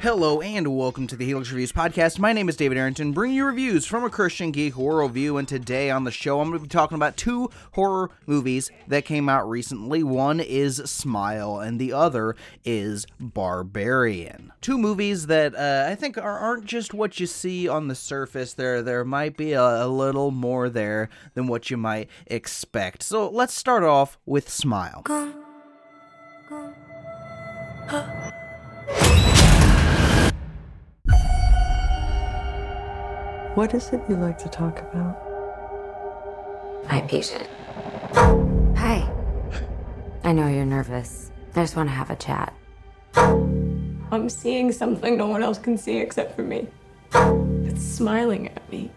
Hello and welcome to the Helix Reviews podcast. My name is David Arrington, bringing you reviews from a Christian geek worldview. And today on the show, I'm going to be talking about two horror movies that came out recently. One is Smile, and the other is Barbarian. Two movies that uh, I think are, aren't just what you see on the surface. There, there might be a, a little more there than what you might expect. So let's start off with Smile. What is it you like to talk about? My patient. Hi. I know you're nervous. I just want to have a chat. I'm seeing something no one else can see except for me. It's smiling at me.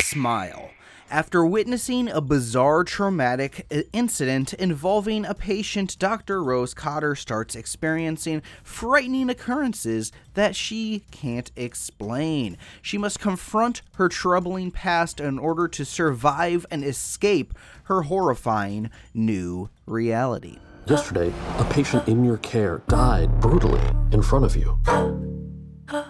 Smile. After witnessing a bizarre traumatic incident involving a patient, Dr. Rose Cotter starts experiencing frightening occurrences that she can't explain. She must confront her troubling past in order to survive and escape her horrifying new reality. Yesterday, a patient in your care died brutally in front of you. I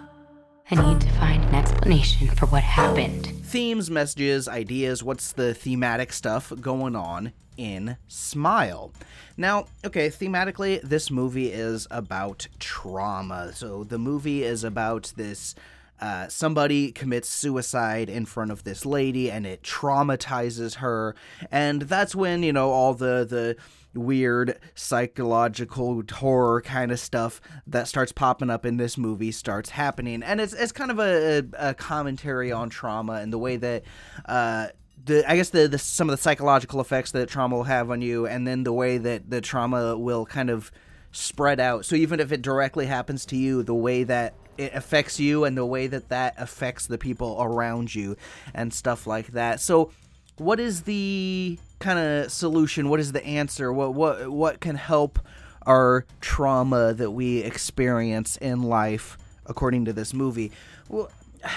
need to find an explanation for what happened. Themes, messages, ideas, what's the thematic stuff going on in Smile. Now, okay, thematically, this movie is about trauma. So the movie is about this. Uh, somebody commits suicide in front of this lady and it traumatizes her and that's when you know all the the weird psychological horror kind of stuff that starts popping up in this movie starts happening. And it's it's kind of a, a commentary on trauma and the way that uh the I guess the, the some of the psychological effects that trauma will have on you and then the way that the trauma will kind of spread out. So even if it directly happens to you the way that it affects you and the way that that affects the people around you and stuff like that. So what is the kind of solution what is the answer? What what what can help our trauma that we experience in life according to this movie? Well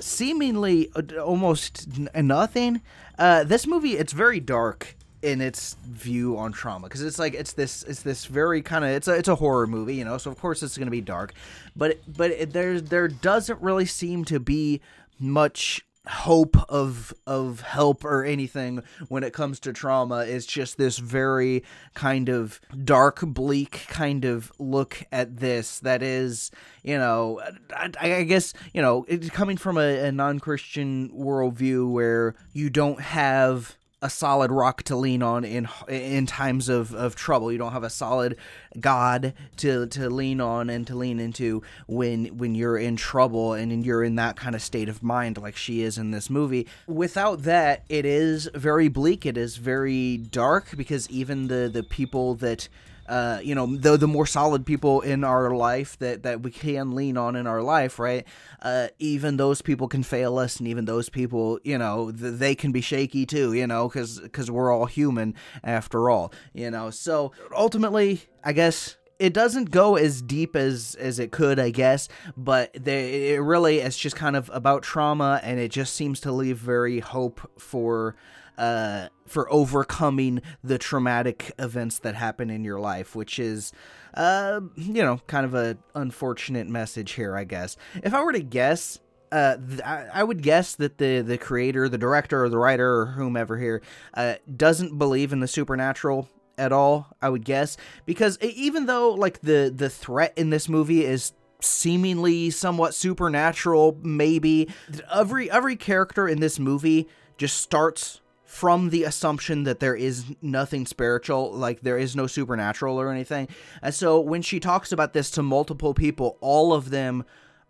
seemingly uh, almost nothing. Uh this movie it's very dark in its view on trauma because it's like it's this it's this very kind of it's a it's a horror movie you know so of course it's going to be dark. But but it, there there doesn't really seem to be much hope of of help or anything when it comes to trauma it's just this very kind of dark bleak kind of look at this that is you know i, I guess you know it's coming from a, a non-christian worldview where you don't have a solid rock to lean on in in times of, of trouble. You don't have a solid God to to lean on and to lean into when when you're in trouble and you're in that kind of state of mind like she is in this movie. Without that, it is very bleak. It is very dark because even the the people that uh, you know, the the more solid people in our life that that we can lean on in our life, right? Uh, even those people can fail us, and even those people, you know, th- they can be shaky too, you know, because because we're all human after all, you know. So ultimately, I guess it doesn't go as deep as as it could, I guess, but they, it really is just kind of about trauma, and it just seems to leave very hope for uh, for overcoming the traumatic events that happen in your life, which is, uh, you know, kind of a unfortunate message here, I guess. If I were to guess, uh, th- I, would guess that the the creator, the director, or the writer, or whomever here, uh, doesn't believe in the supernatural at all. I would guess because even though like the the threat in this movie is seemingly somewhat supernatural maybe every every character in this movie just starts from the assumption that there is nothing spiritual, like there is no supernatural or anything. And so when she talks about this to multiple people, all of them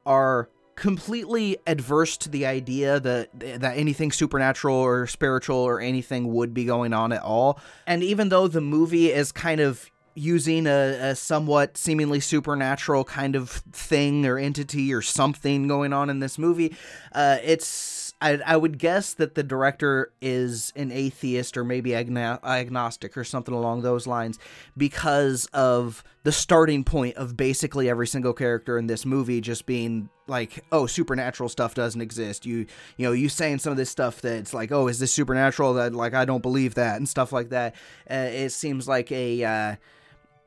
are completely adverse to the idea that that anything supernatural or spiritual or anything would be going on at all. And even though the movie is kind of using a, a somewhat seemingly supernatural kind of thing or entity or something going on in this movie, uh, it's I, I would guess that the director is an atheist or maybe agno- agnostic or something along those lines because of the starting point of basically every single character in this movie just being like oh supernatural stuff doesn't exist you you know you saying some of this stuff that's like oh is this supernatural that like i don't believe that and stuff like that uh, it seems like a uh,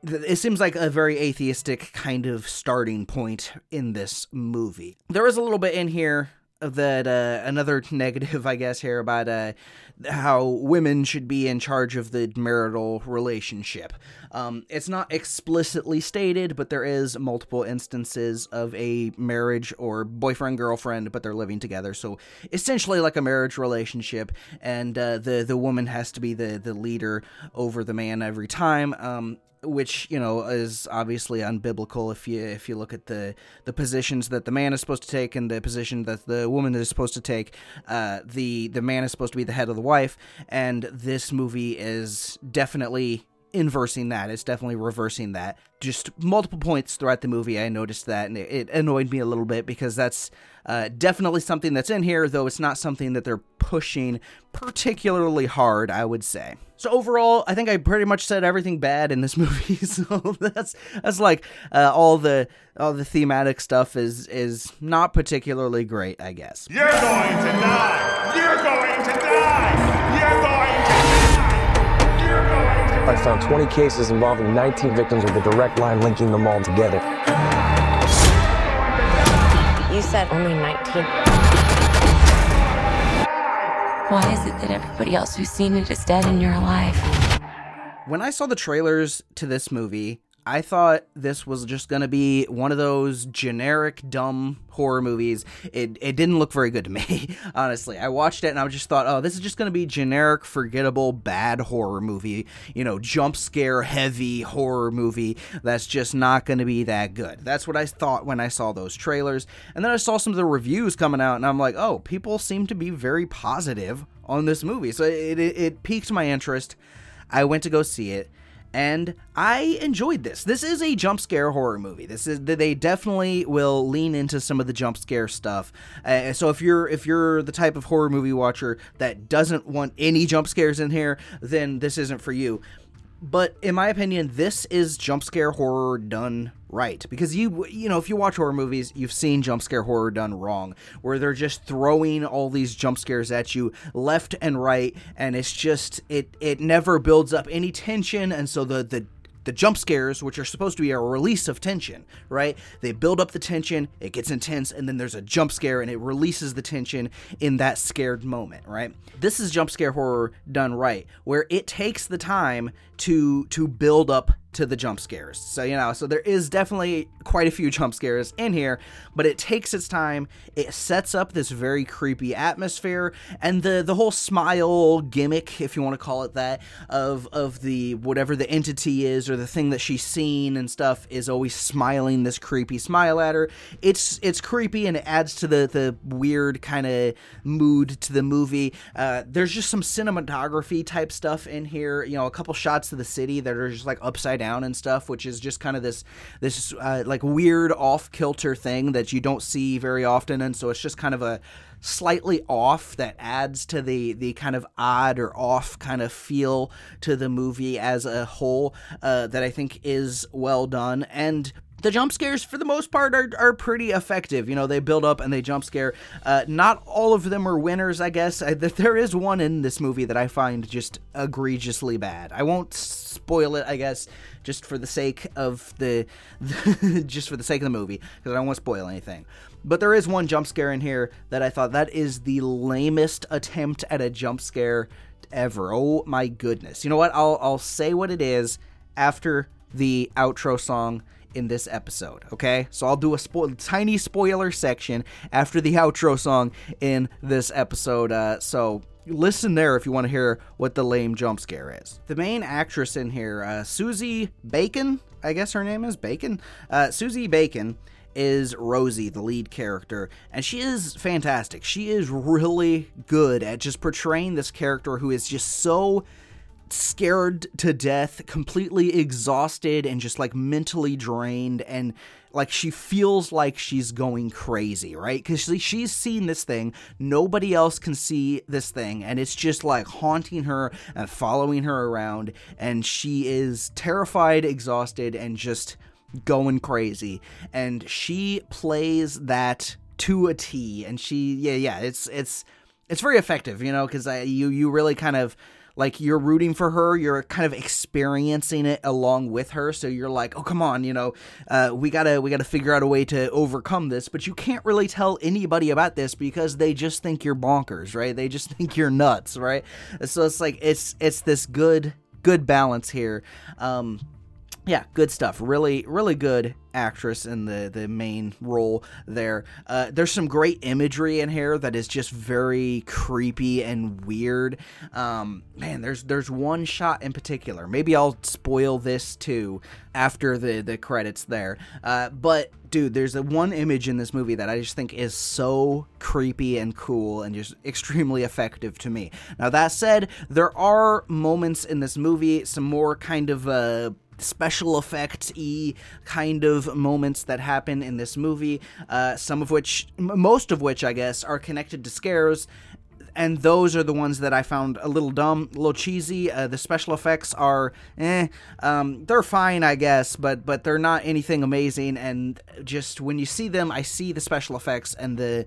it seems like a very atheistic kind of starting point in this movie. There is a little bit in here that uh, another negative, I guess, here about uh, how women should be in charge of the marital relationship. Um, it's not explicitly stated, but there is multiple instances of a marriage or boyfriend girlfriend, but they're living together. So essentially, like a marriage relationship, and uh, the the woman has to be the the leader over the man every time. Um, which you know is obviously unbiblical if you if you look at the the positions that the man is supposed to take and the position that the woman is supposed to take. Uh, the the man is supposed to be the head of the wife and this movie is definitely inversing that it's definitely reversing that just multiple points throughout the movie i noticed that and it, annoyed me a little bit because that's uh, definitely something that's in here though it's not something that they're pushing particularly hard i would say so overall, I think I pretty much said everything bad in this movie. So that's that's like uh, all the all the thematic stuff is is not particularly great, I guess. You're going to die. You're going to die. I found 20 cases involving 19 victims with a direct line linking them all together. You said only 19. Why is it that everybody else who's seen it is dead and you're alive? When I saw the trailers to this movie, I thought this was just gonna be one of those generic dumb horror movies. It it didn't look very good to me, honestly. I watched it and I just thought, oh, this is just gonna be generic, forgettable, bad horror movie. You know, jump scare heavy horror movie that's just not gonna be that good. That's what I thought when I saw those trailers. And then I saw some of the reviews coming out and I'm like, oh, people seem to be very positive on this movie. So it, it, it piqued my interest. I went to go see it and I enjoyed this. This is a jump scare horror movie. This is they definitely will lean into some of the jump scare stuff. Uh, so if you're if you're the type of horror movie watcher that doesn't want any jump scares in here, then this isn't for you. But in my opinion, this is jump scare horror done right. Because you you know if you watch horror movies you've seen jump scare horror done wrong where they're just throwing all these jump scares at you left and right and it's just it it never builds up any tension and so the the the jump scares, which are supposed to be a release of tension, right? They build up the tension, it gets intense, and then there's a jump scare and it releases the tension in that scared moment, right? This is jump scare horror done right, where it takes the time to to build up to the jump scares. So, you know, so there is definitely quite a few jump scares in here, but it takes its time. It sets up this very creepy atmosphere and the the whole smile gimmick, if you want to call it that, of of the whatever the entity is or the thing that she's seen and stuff is always smiling this creepy smile at her. It's it's creepy and it adds to the the weird kind of mood to the movie. Uh, there's just some cinematography type stuff in here, you know, a couple shots of the city that are just like upside down and stuff, which is just kind of this this uh, like weird off kilter thing that you don't see very often, and so it's just kind of a slightly off that adds to the the kind of odd or off kind of feel to the movie as a whole uh, that I think is well done. And the jump scares for the most part are, are pretty effective. You know they build up and they jump scare. Uh, not all of them are winners i guess. I, there is one in this movie that i find just egregiously bad. I won't spoil it i guess just for the sake of the, the just for the sake of the movie because i don't want to spoil anything but there is one jump scare in here that i thought that is the lamest attempt at a jump scare ever oh my goodness you know what i'll, I'll say what it is after the outro song in this episode. Okay, so I'll do a spo- tiny spoiler section after the outro song in this episode. Uh, so listen there if you want to hear what the lame jump scare is. The main actress in here, uh, Sosie Bacon, I guess her name is Bacon. Uh, Sosie Bacon is Rosie, the lead character, and she is fantastic. She is really good at just portraying this character who is just so scared to death, completely exhausted, and just like mentally drained. And like she feels like she's going crazy, right? Because she, she's seen this thing. Nobody else can see this thing. And it's just like haunting her and following her around. And she is terrified, exhausted, and just going crazy. And she plays that to a T. And she, yeah, yeah, it's, it's, it's very effective, you know, because you, you really kind of, like you're rooting for her you're kind of experiencing it along with her so you're like oh come on you know uh, we gotta we gotta figure out a way to overcome this. But you can't really tell anybody about this because they just think you're bonkers right? They just think you're nuts right? So it's like it's it's this good good balance here. Um yeah, good stuff. Really, really good actress in the the main role there. Uh, there's some great imagery in here that is just very creepy and weird. Um, man, there's there's one shot in particular. Maybe I'll spoil this too after the the credits there. Uh, but dude, there's a one image in this movie that I just think is so creepy and cool and just extremely effective to me. Now that said, there are moments in this movie, some more kind of uh special effects y kind of moments that happen in this movie. Uh, some of which, most of which, I guess, are connected to scares. And those are the ones that I found a little dumb, a little cheesy. Uh, the special effects are, eh, um, they're fine, I guess, but but they're not anything amazing. And just when you see them, I see the special effects and the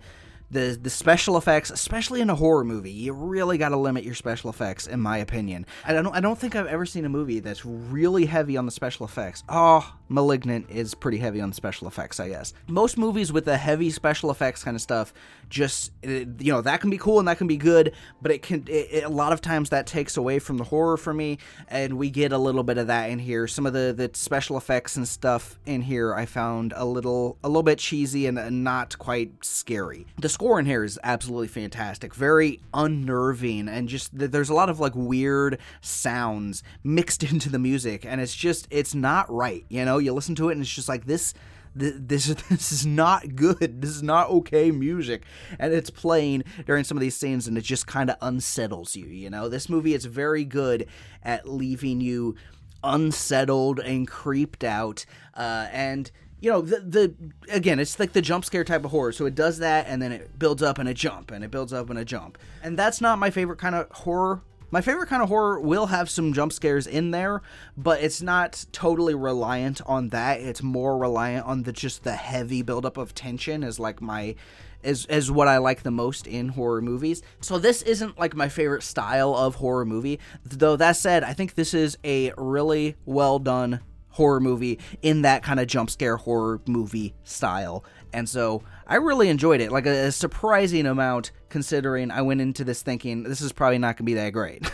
the the special effects, especially in a horror movie, you really got to limit your special effects, in my opinion. I don't I don't think I've ever seen a movie that's really heavy on the special effects. Oh, *Malignant* is pretty heavy on special effects, I guess. Most movies with the heavy special effects kind of stuff, just eh, you know that can be cool and that can be good, but it can it, it, a lot of times that takes away from the horror for me, and we get a little bit of that in here. Some of the the special effects and stuff in here I found a little a little bit cheesy and uh, not quite scary. The score in here is absolutely fantastic, very unnerving, and just there's a lot of like weird sounds mixed into the music, and it's just it's not right. You know, you listen to it and it's just like this. This this is not good. This is not okay music, and it's playing during some of these scenes, and it just kind of unsettles you. You know, this movie is very good at leaving you unsettled and creeped out, uh, and you know the the again it's like the jump scare type of horror so it does that and then it builds up and a jump and it builds up and a jump and that's not my favorite kind of horror my favorite kind of horror will have some jump scares in there but it's not totally reliant on that it's more reliant on the just the heavy buildup of tension as like my is is what I like the most in horror movies. So this isn't like my favorite style of horror movie. Though that said, I think this is a really well done horror movie in that kind of jump scare horror movie style. And so I really enjoyed it, like a, a surprising amount considering I went into this thinking this is probably not going to be that great. Get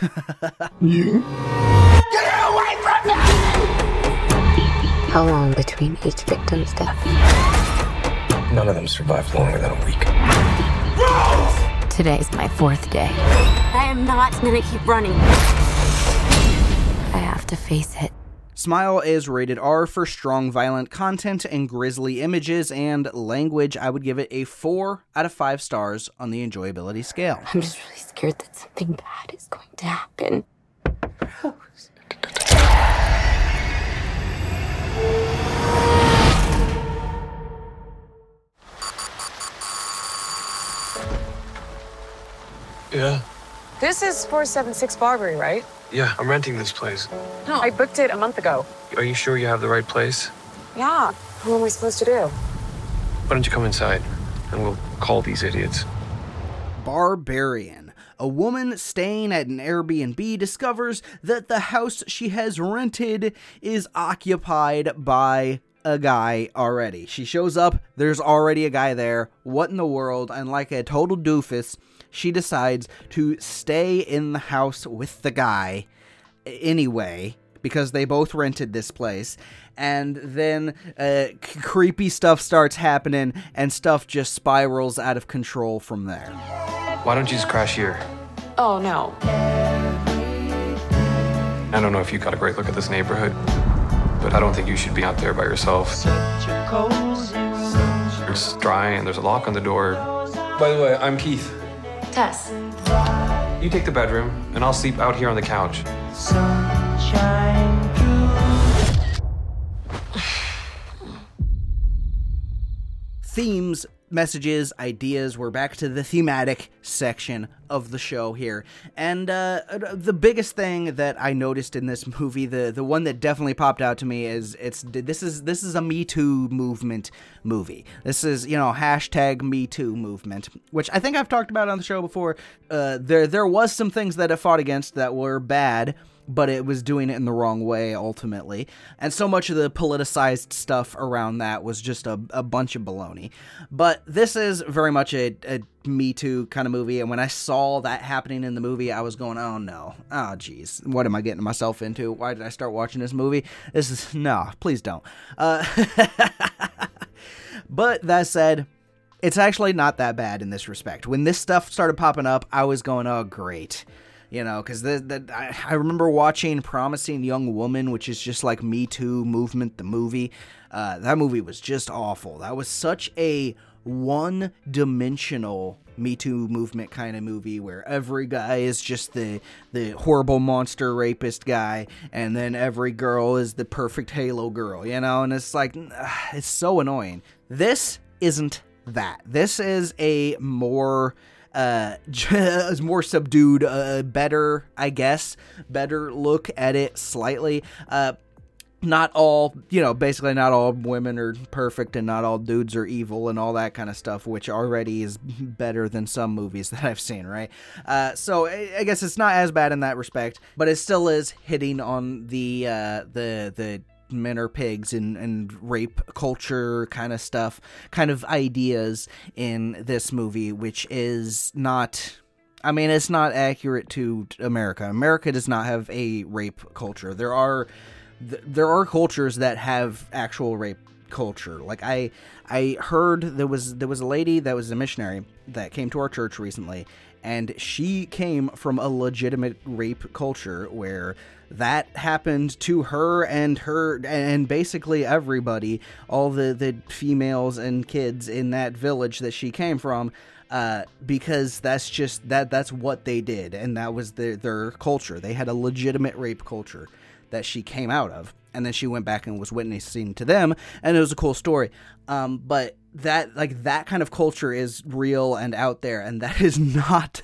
away from me! How long between each victim's death? None of them survived longer than a week. Today's my fourth day. I am not gonna keep running. I have to face it. Smile is rated R for strong violent content and grisly images and language. I would give it a 4 out of 5 stars on the enjoyability scale. I'm just really scared that something bad is going to happen. Yeah. This is 476 Barbary, right? Yeah, I'm renting this place. No. I booked it a month ago. Are you sure you have the right place? Yeah. What am I supposed to do? Why don't you come inside and we'll call these idiots? Barbarian. A woman staying at an Airbnb discovers that the house she has rented is occupied by a guy already. She shows up, there's already a guy there. What in the world? And like a total doofus, she decides to stay in the house with the guy anyway because they both rented this place and then uh, c- creepy stuff starts happening and stuff just spirals out of control from there Why don't you just crash here? Oh, no. I don't know if you got a great look at this neighborhood, but I don't think you should be out there by yourself. It's dry and there's a lock on the door. By the way, I'm Keith. Tess. You take the bedroom, and I'll sleep out here on the couch. themes, messages, ideas. We're back to the thematic section of the show here. And uh, the biggest thing that I noticed in this movie, the the one that definitely popped out to me is it's this is this is a Me Too movement movie. This is you know hashtag Me Too movement, which I think I've talked about on the show before. Uh, there there was some things that it fought against that were bad but it was doing it in the wrong way ultimately. And so much of the politicized stuff around that was just a, a bunch of baloney. But this is very much a, a Me Too kind of movie. And when I saw that happening in the movie, I was going, oh no. Oh, geez. What am I getting myself into? Why did I start watching this movie? This is, no, please don't. Uh, but that said, it's actually not that bad in this respect. When this stuff started popping up, I was going, oh, great you know because the, the I, I, remember watching promising young woman which is just like me too movement the movie. Uh, that movie was just awful. That was such a one dimensional me too movement kind of movie where every guy is just the the horrible monster rapist guy and then every girl is the perfect halo girl you know? And it's like it's so annoying. This isn't that. This is a more uh, more subdued, uh, better, I guess, better look at it slightly. Uh, not all, you know, basically not all women are perfect and not all dudes are evil and all that kind of stuff, which already is better than some movies that I've seen, right? Uh, so I guess it's not as bad in that respect, but it still is hitting on the uh, the the men are pigs and, and rape culture kind of stuff, kind of ideas in this movie, which is not. I mean, it's not accurate to America. America does not have a rape culture. There are there are cultures that have actual rape culture. Like I I heard there was there was a lady that was a missionary that came to our church recently and she came from a legitimate rape culture where that happened to her and her and basically everybody all the the females and kids in that village that she came from uh, because that's just that that's what they did and that was their their culture. They had a legitimate rape culture that she came out of. And then she went back and was witnessing to them and it was a cool story. Um, but that like that kind of culture is real and out there and that is not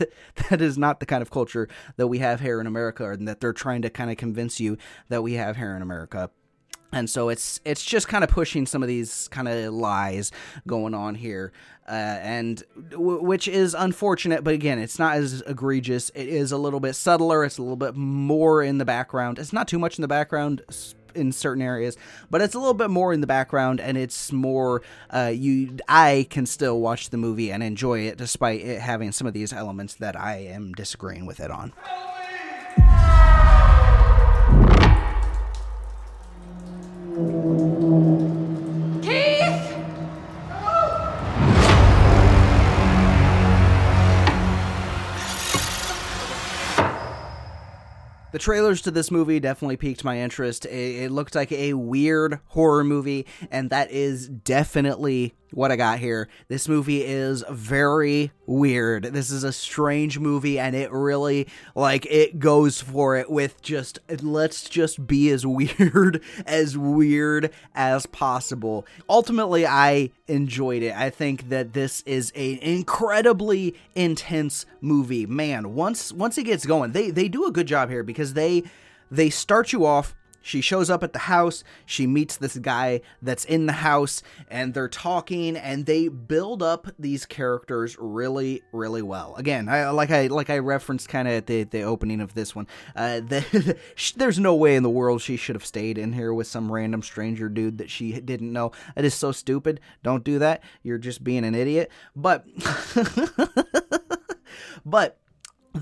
that is not the kind of culture that we have here in America and that they're trying to kind of convince you that we have here in America and so it's it's just kind of pushing some of these kind of lies going on here uh, and w- which is unfortunate but again it's not as egregious it is a little bit subtler it's a little bit more in the background it's not too much in the background in certain areas, but it's a little bit more in the background, and it's more uh, you. I can still watch the movie and enjoy it, despite it having some of these elements that I am disagreeing with it on. The trailers to this movie definitely piqued my interest. It, it, looked like a weird horror movie, and that is definitely what I got here. This movie is very weird. This is a strange movie, and it really, like, it goes for it with just, let's just be as weird, as weird as possible. Ultimately, I enjoyed it. I think that this is an incredibly intense movie. Man, once once it gets going, they they do a good job here because they they start you off she shows up at the house. She meets this guy that's in the house, and they're talking, and they build up these characters really, really well. Again, I, like I like I referenced kind of at the, the opening of this one. Uh, the, there's no way in the world she should have stayed in here with some random stranger dude that she didn't know. It is so stupid. Don't do that. You're just being an idiot. But, but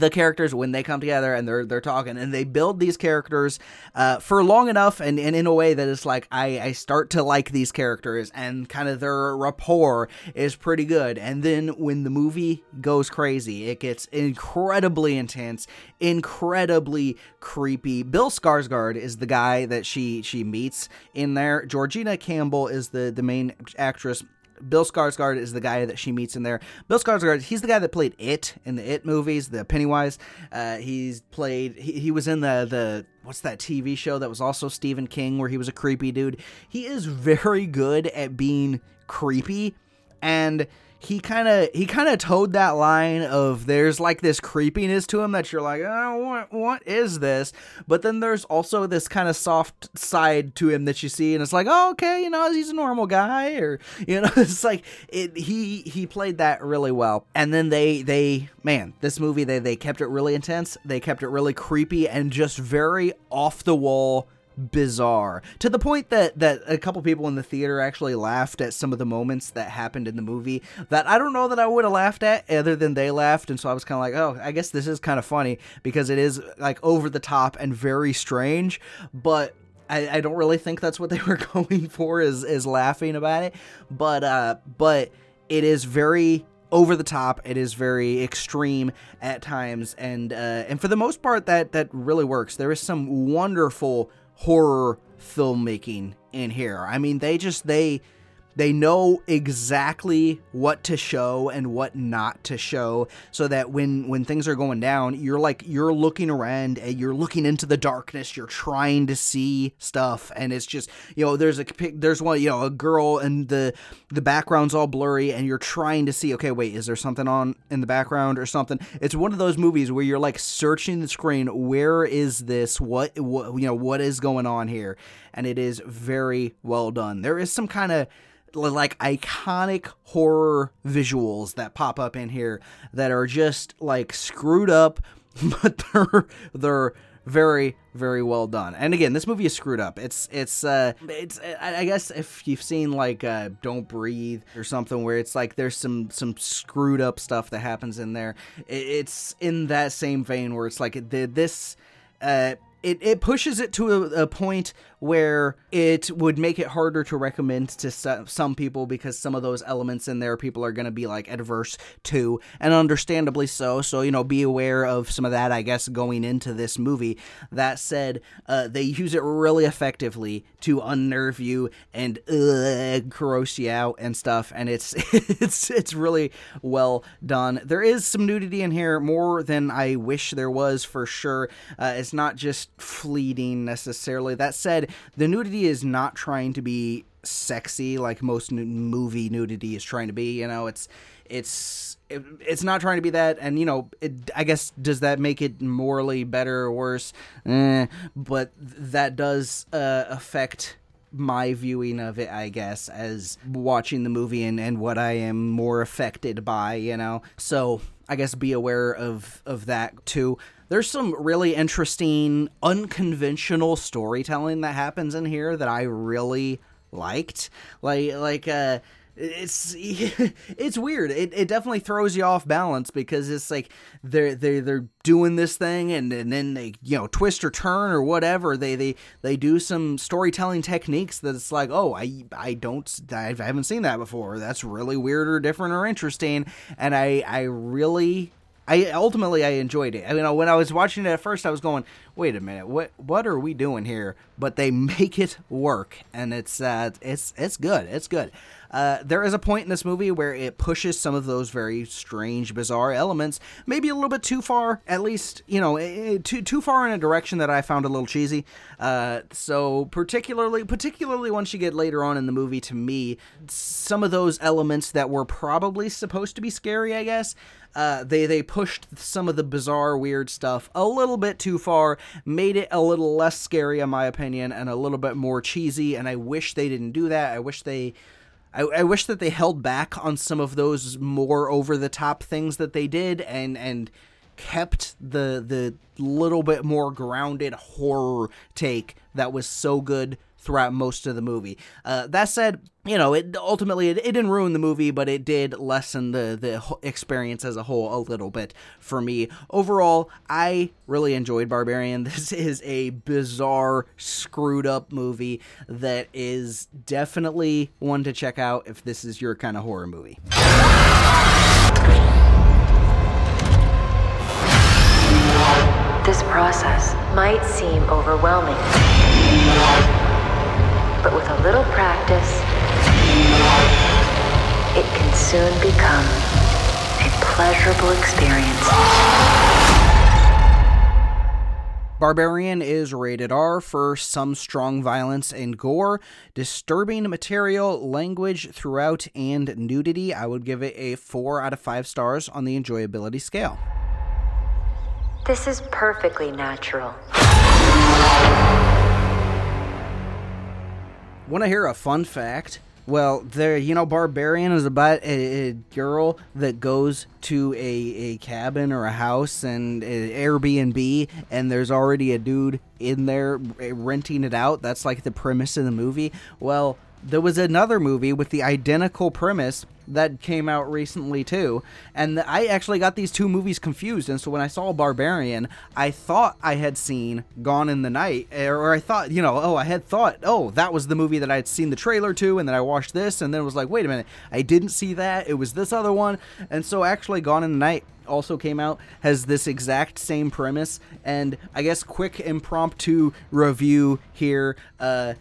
the characters when they come together and they're they're talking and they build these characters uh, for long enough and, and in a way that it's like I, I start to like these characters and kind of their rapport is pretty good. And then when the movie goes crazy it gets incredibly intense incredibly creepy. Bill Skarsgård is the guy that she she meets in there. Georgina Campbell is the the main actress Bill Skarsgård is the guy that she meets in there. Bill Skarsgård, he's the guy that played It in the It movies, the Pennywise. Uh, he's played. He, he was in the the what's that TV show that was also Stephen King where he was a creepy dude. He is very good at being creepy and he kind of he kind of towed that line of there's like this creepiness to him that you're like oh, what what is this? But then there's also this kind of soft side to him that you see and it's like oh okay you know he's a normal guy or you know it's like it he he played that really well. And then they they man this movie they they kept it really intense they kept it really creepy and just very off the wall bizarre to the point that that a couple people in the theater actually laughed at some of the moments that happened in the movie that I don't know that I would have laughed at other than they laughed and so I was kind of like oh I guess this is kind of funny because it is like over the top and very strange but I, I don't really think that's what they were going for is is laughing about it but uh but it is very over the top. It is very extreme at times, and uh, and for the most part, that that really works. There is some wonderful horror filmmaking in here. I mean, they just they they know exactly what to show and what not to show so that when when things are going down you're like you're looking around and you're looking into the darkness. You're trying to see stuff and it's just you know there's a there's one you know a girl and the the background's all blurry and you're trying to see okay wait is there something on in the background or something? It's one of those movies where you're like searching the screen. Where is this? What, what you know what is going on here and it is very well done there is some kind of like iconic horror visuals that pop up in here that are just like screwed up, but they're they're very very well done. And again, this movie is screwed up. It's it's uh it's I guess if you've seen like uh Don't Breathe or something where it's like there's some some screwed up stuff that happens in there. It's in that same vein where it's like this uh it, it pushes it to a, a, point where it would make it harder to recommend to some people because some of those elements in there people are going to be like adverse to and understandably so. So you know be aware of some of that i guess going into this movie. That said uh, they use it really effectively to unnerve you and uh, gross you out and stuff and it's it's it's really well done. There is some nudity in here more than i wish there was for sure. Uh, it's not just fleeting necessarily. That said, the nudity is not trying to be sexy like most movie nudity is trying to be. You know, it's it's it, it's not trying to be that. And you know, it, I guess does that make it morally better or worse? Eh, but that does uh, affect my viewing of it, I guess, as watching the movie and, and what I am more affected by, you know. So I guess be aware of of that too there's some really interesting, unconventional storytelling that happens in here that I really liked. Like, like, uh, it's it's weird. It, it definitely throws you off balance because it's like they're they they're doing this thing and, and then they you know twist or turn or whatever. They they they do some storytelling techniques that it's like oh I I don't I haven't seen that before. That's really weird or different or interesting. And I I really I ultimately I enjoyed it. I mean, when I was watching it at first, I was going, "Wait a minute, what what are we doing here?" But they make it work, and it's uh, it's it's good. It's good. Uh, there is a point in this movie where it pushes some of those very strange, bizarre elements, maybe a little bit too far. At least, you know, eh, eh, too too far in a direction that I found a little cheesy. Uh, so particularly, particularly once you get later on in the movie, to me, some of those elements that were probably supposed to be scary, I guess. Uh, they they pushed some of the bizarre, weird stuff a little bit too far, made it a little less scary, in my opinion, and a little bit more cheesy. And I wish they didn't do that. I wish they. I, I wish that they held back on some of those more over the top things that they did, and and kept the the little bit more grounded horror take that was so good throughout most of the movie. Uh, that said, you know, it ultimately it, it, didn't ruin the movie, but it did lessen the the experience as a whole a little bit for me. Overall, I really enjoyed Barbarian. This is a bizarre, screwed up movie that is definitely one to check out if this is your kind of horror movie. This process might seem overwhelming soon become a pleasurable experience. Barbarian is rated R for some strong violence and gore, disturbing material, language throughout, and nudity. I would give it a 4 out of 5 stars on the enjoyability scale. This is perfectly natural. Want to hear a fun fact? Well, there, you know, Barbarian is about a, a girl that goes to a, a cabin or a house and uh, Airbnb, and there's already a dude in there uh, renting it out. That's like the premise of the movie. Well, there was another movie with the identical premise that came out recently too. And i actually got these two movies confused. And so when i saw barbarian i thought i had seen gone in the night or i thought you know oh i had thought oh that was the movie that i had seen the trailer to and then i watched this and then it was like wait a minute i didn't see that. It was this other one. And so actually gone in the night also came out has this exact same premise. And i guess quick impromptu review here uh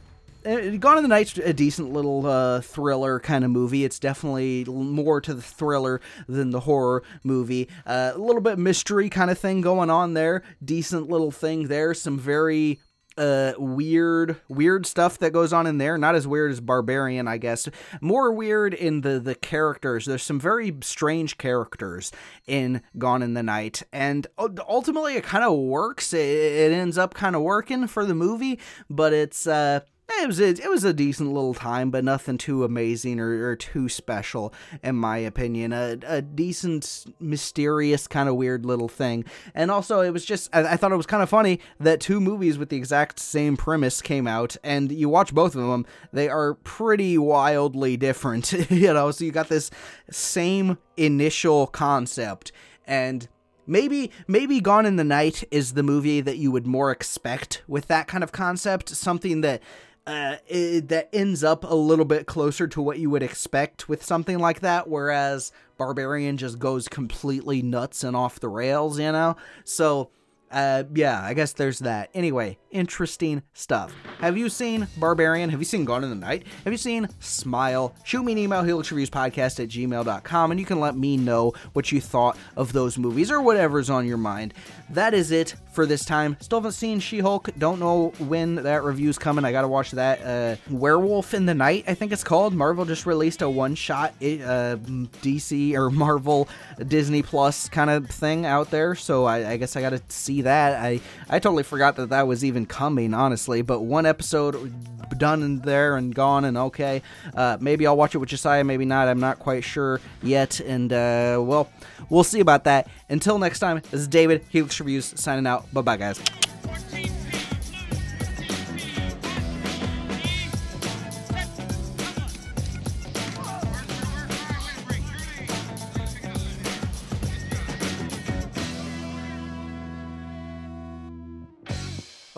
Gone in the Night's a decent little uh, thriller kind of movie. It's definitely more to the thriller than the horror movie. Uh, a little bit mystery kind of thing going on there. Decent little thing there. Some very uh weird weird stuff that goes on in there not as weird as barbarian i guess more weird in the the characters there's some very strange characters in gone in the night and ultimately it kind of works it, it ends up kind of working for the movie but it's uh it was a, it was a decent little time, but nothing too amazing or, or too special, in my opinion. A, a decent, mysterious, kind of weird little thing. And also, it was just I, I, thought it was kind of funny that two movies with the exact same premise came out, and you watch both of them, they are pretty wildly different. you know, so you got this same initial concept, and maybe maybe gone in the night is the movie that you would more expect with that kind of concept something that uh, it, that ends up a little bit closer to what you would expect with something like that, whereas Barbarian just goes completely nuts and off the rails, you know? So uh, yeah, I guess there's that. Anyway, interesting stuff. Have you seen Barbarian? Have you seen Gone in the Night? Have you seen Smile? Shoot me an email, helixreviewspodcast at gmail.com, and you can let me know what you thought of those movies or whatever's on your mind. That is it for this time. Still haven't seen She Hulk. Don't know when that review's coming. I gotta watch that. Uh, Werewolf in the Night, I think it's called. Marvel just released a one shot uh, DC or Marvel Disney Plus kind of thing out there, so I, I guess I gotta see that. I I totally forgot that that was even coming, honestly. But one episode done and there and gone and okay. Uh, maybe I'll watch it with Josiah, maybe not. I'm not quite sure yet. And uh, well, we'll see about that. Until next time, this is David Helix Reviews signing out. Bye bye, guys.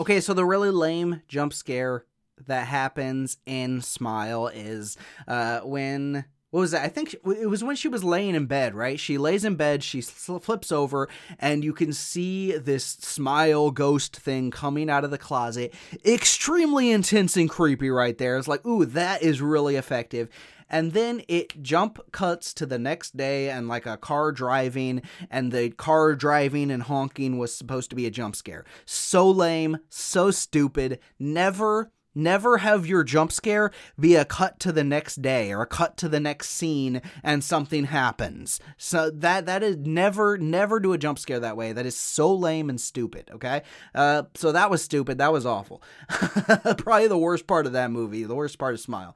Okay, so the really lame jump scare that happens in Smile is uh, when what was that? I think it was when she was laying in bed, right? She lays in bed, she flips over, and you can see this smile ghost thing coming out of the closet. Extremely intense and creepy, right there. It's like, ooh, that is really effective and then it jump cuts to the next day and like a car driving and the car driving and honking was supposed to be a jump scare so lame so stupid never never have your jump scare be a cut to the next day or a cut to the next scene and something happens. So that that is never never do a jump scare that way. That is so lame and stupid okay? Uh, so that was stupid. That was awful. Probably the worst part of that movie the worst part of smile.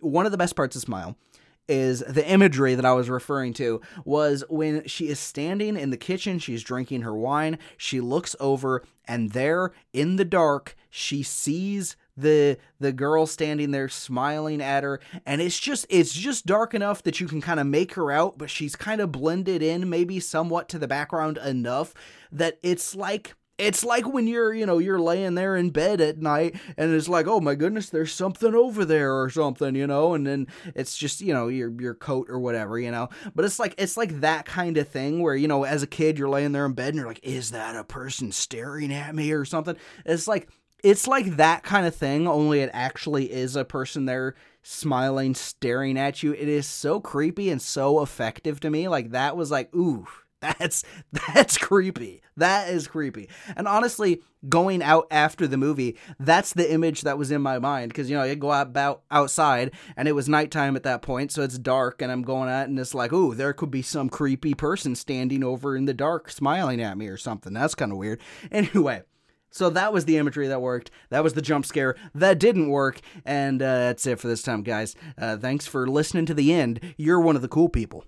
One of the best parts of Smile is the imagery that I was referring to was when she is standing in the kitchen, she's drinking her wine, she looks over and there in the dark she sees the the girl standing there smiling at her and it's just it's just dark enough that you can kind of make her out but she's kind of blended in maybe somewhat to the background enough that it's like it's like when you're, you know, you're laying there in bed at night and it's like, oh my goodness, there's something over there or something, you know, and then it's just, you know, your your coat or whatever, you know. But it's like it's like that kind of thing where, you know, as a kid you're laying there in bed and you're like, is that a person staring at me or something? It's like it's like that kind of thing, only it actually is a person there smiling, staring at you. It is so creepy and so effective to me. Like that was like, ooh, that's that's creepy. That is creepy. And honestly, going out after the movie, that's the image that was in my mind because you know you go out about outside and it was nighttime at that point, so it's dark, and I'm going out and it's like, ooh, there could be some creepy person standing over in the dark smiling at me or something. That's kind of weird. Anyway. So that was the imagery that worked. That was the jump scare that didn't work. And uh, that's it for this time, guys. Uh, thanks for listening to the end. You're one of the cool people.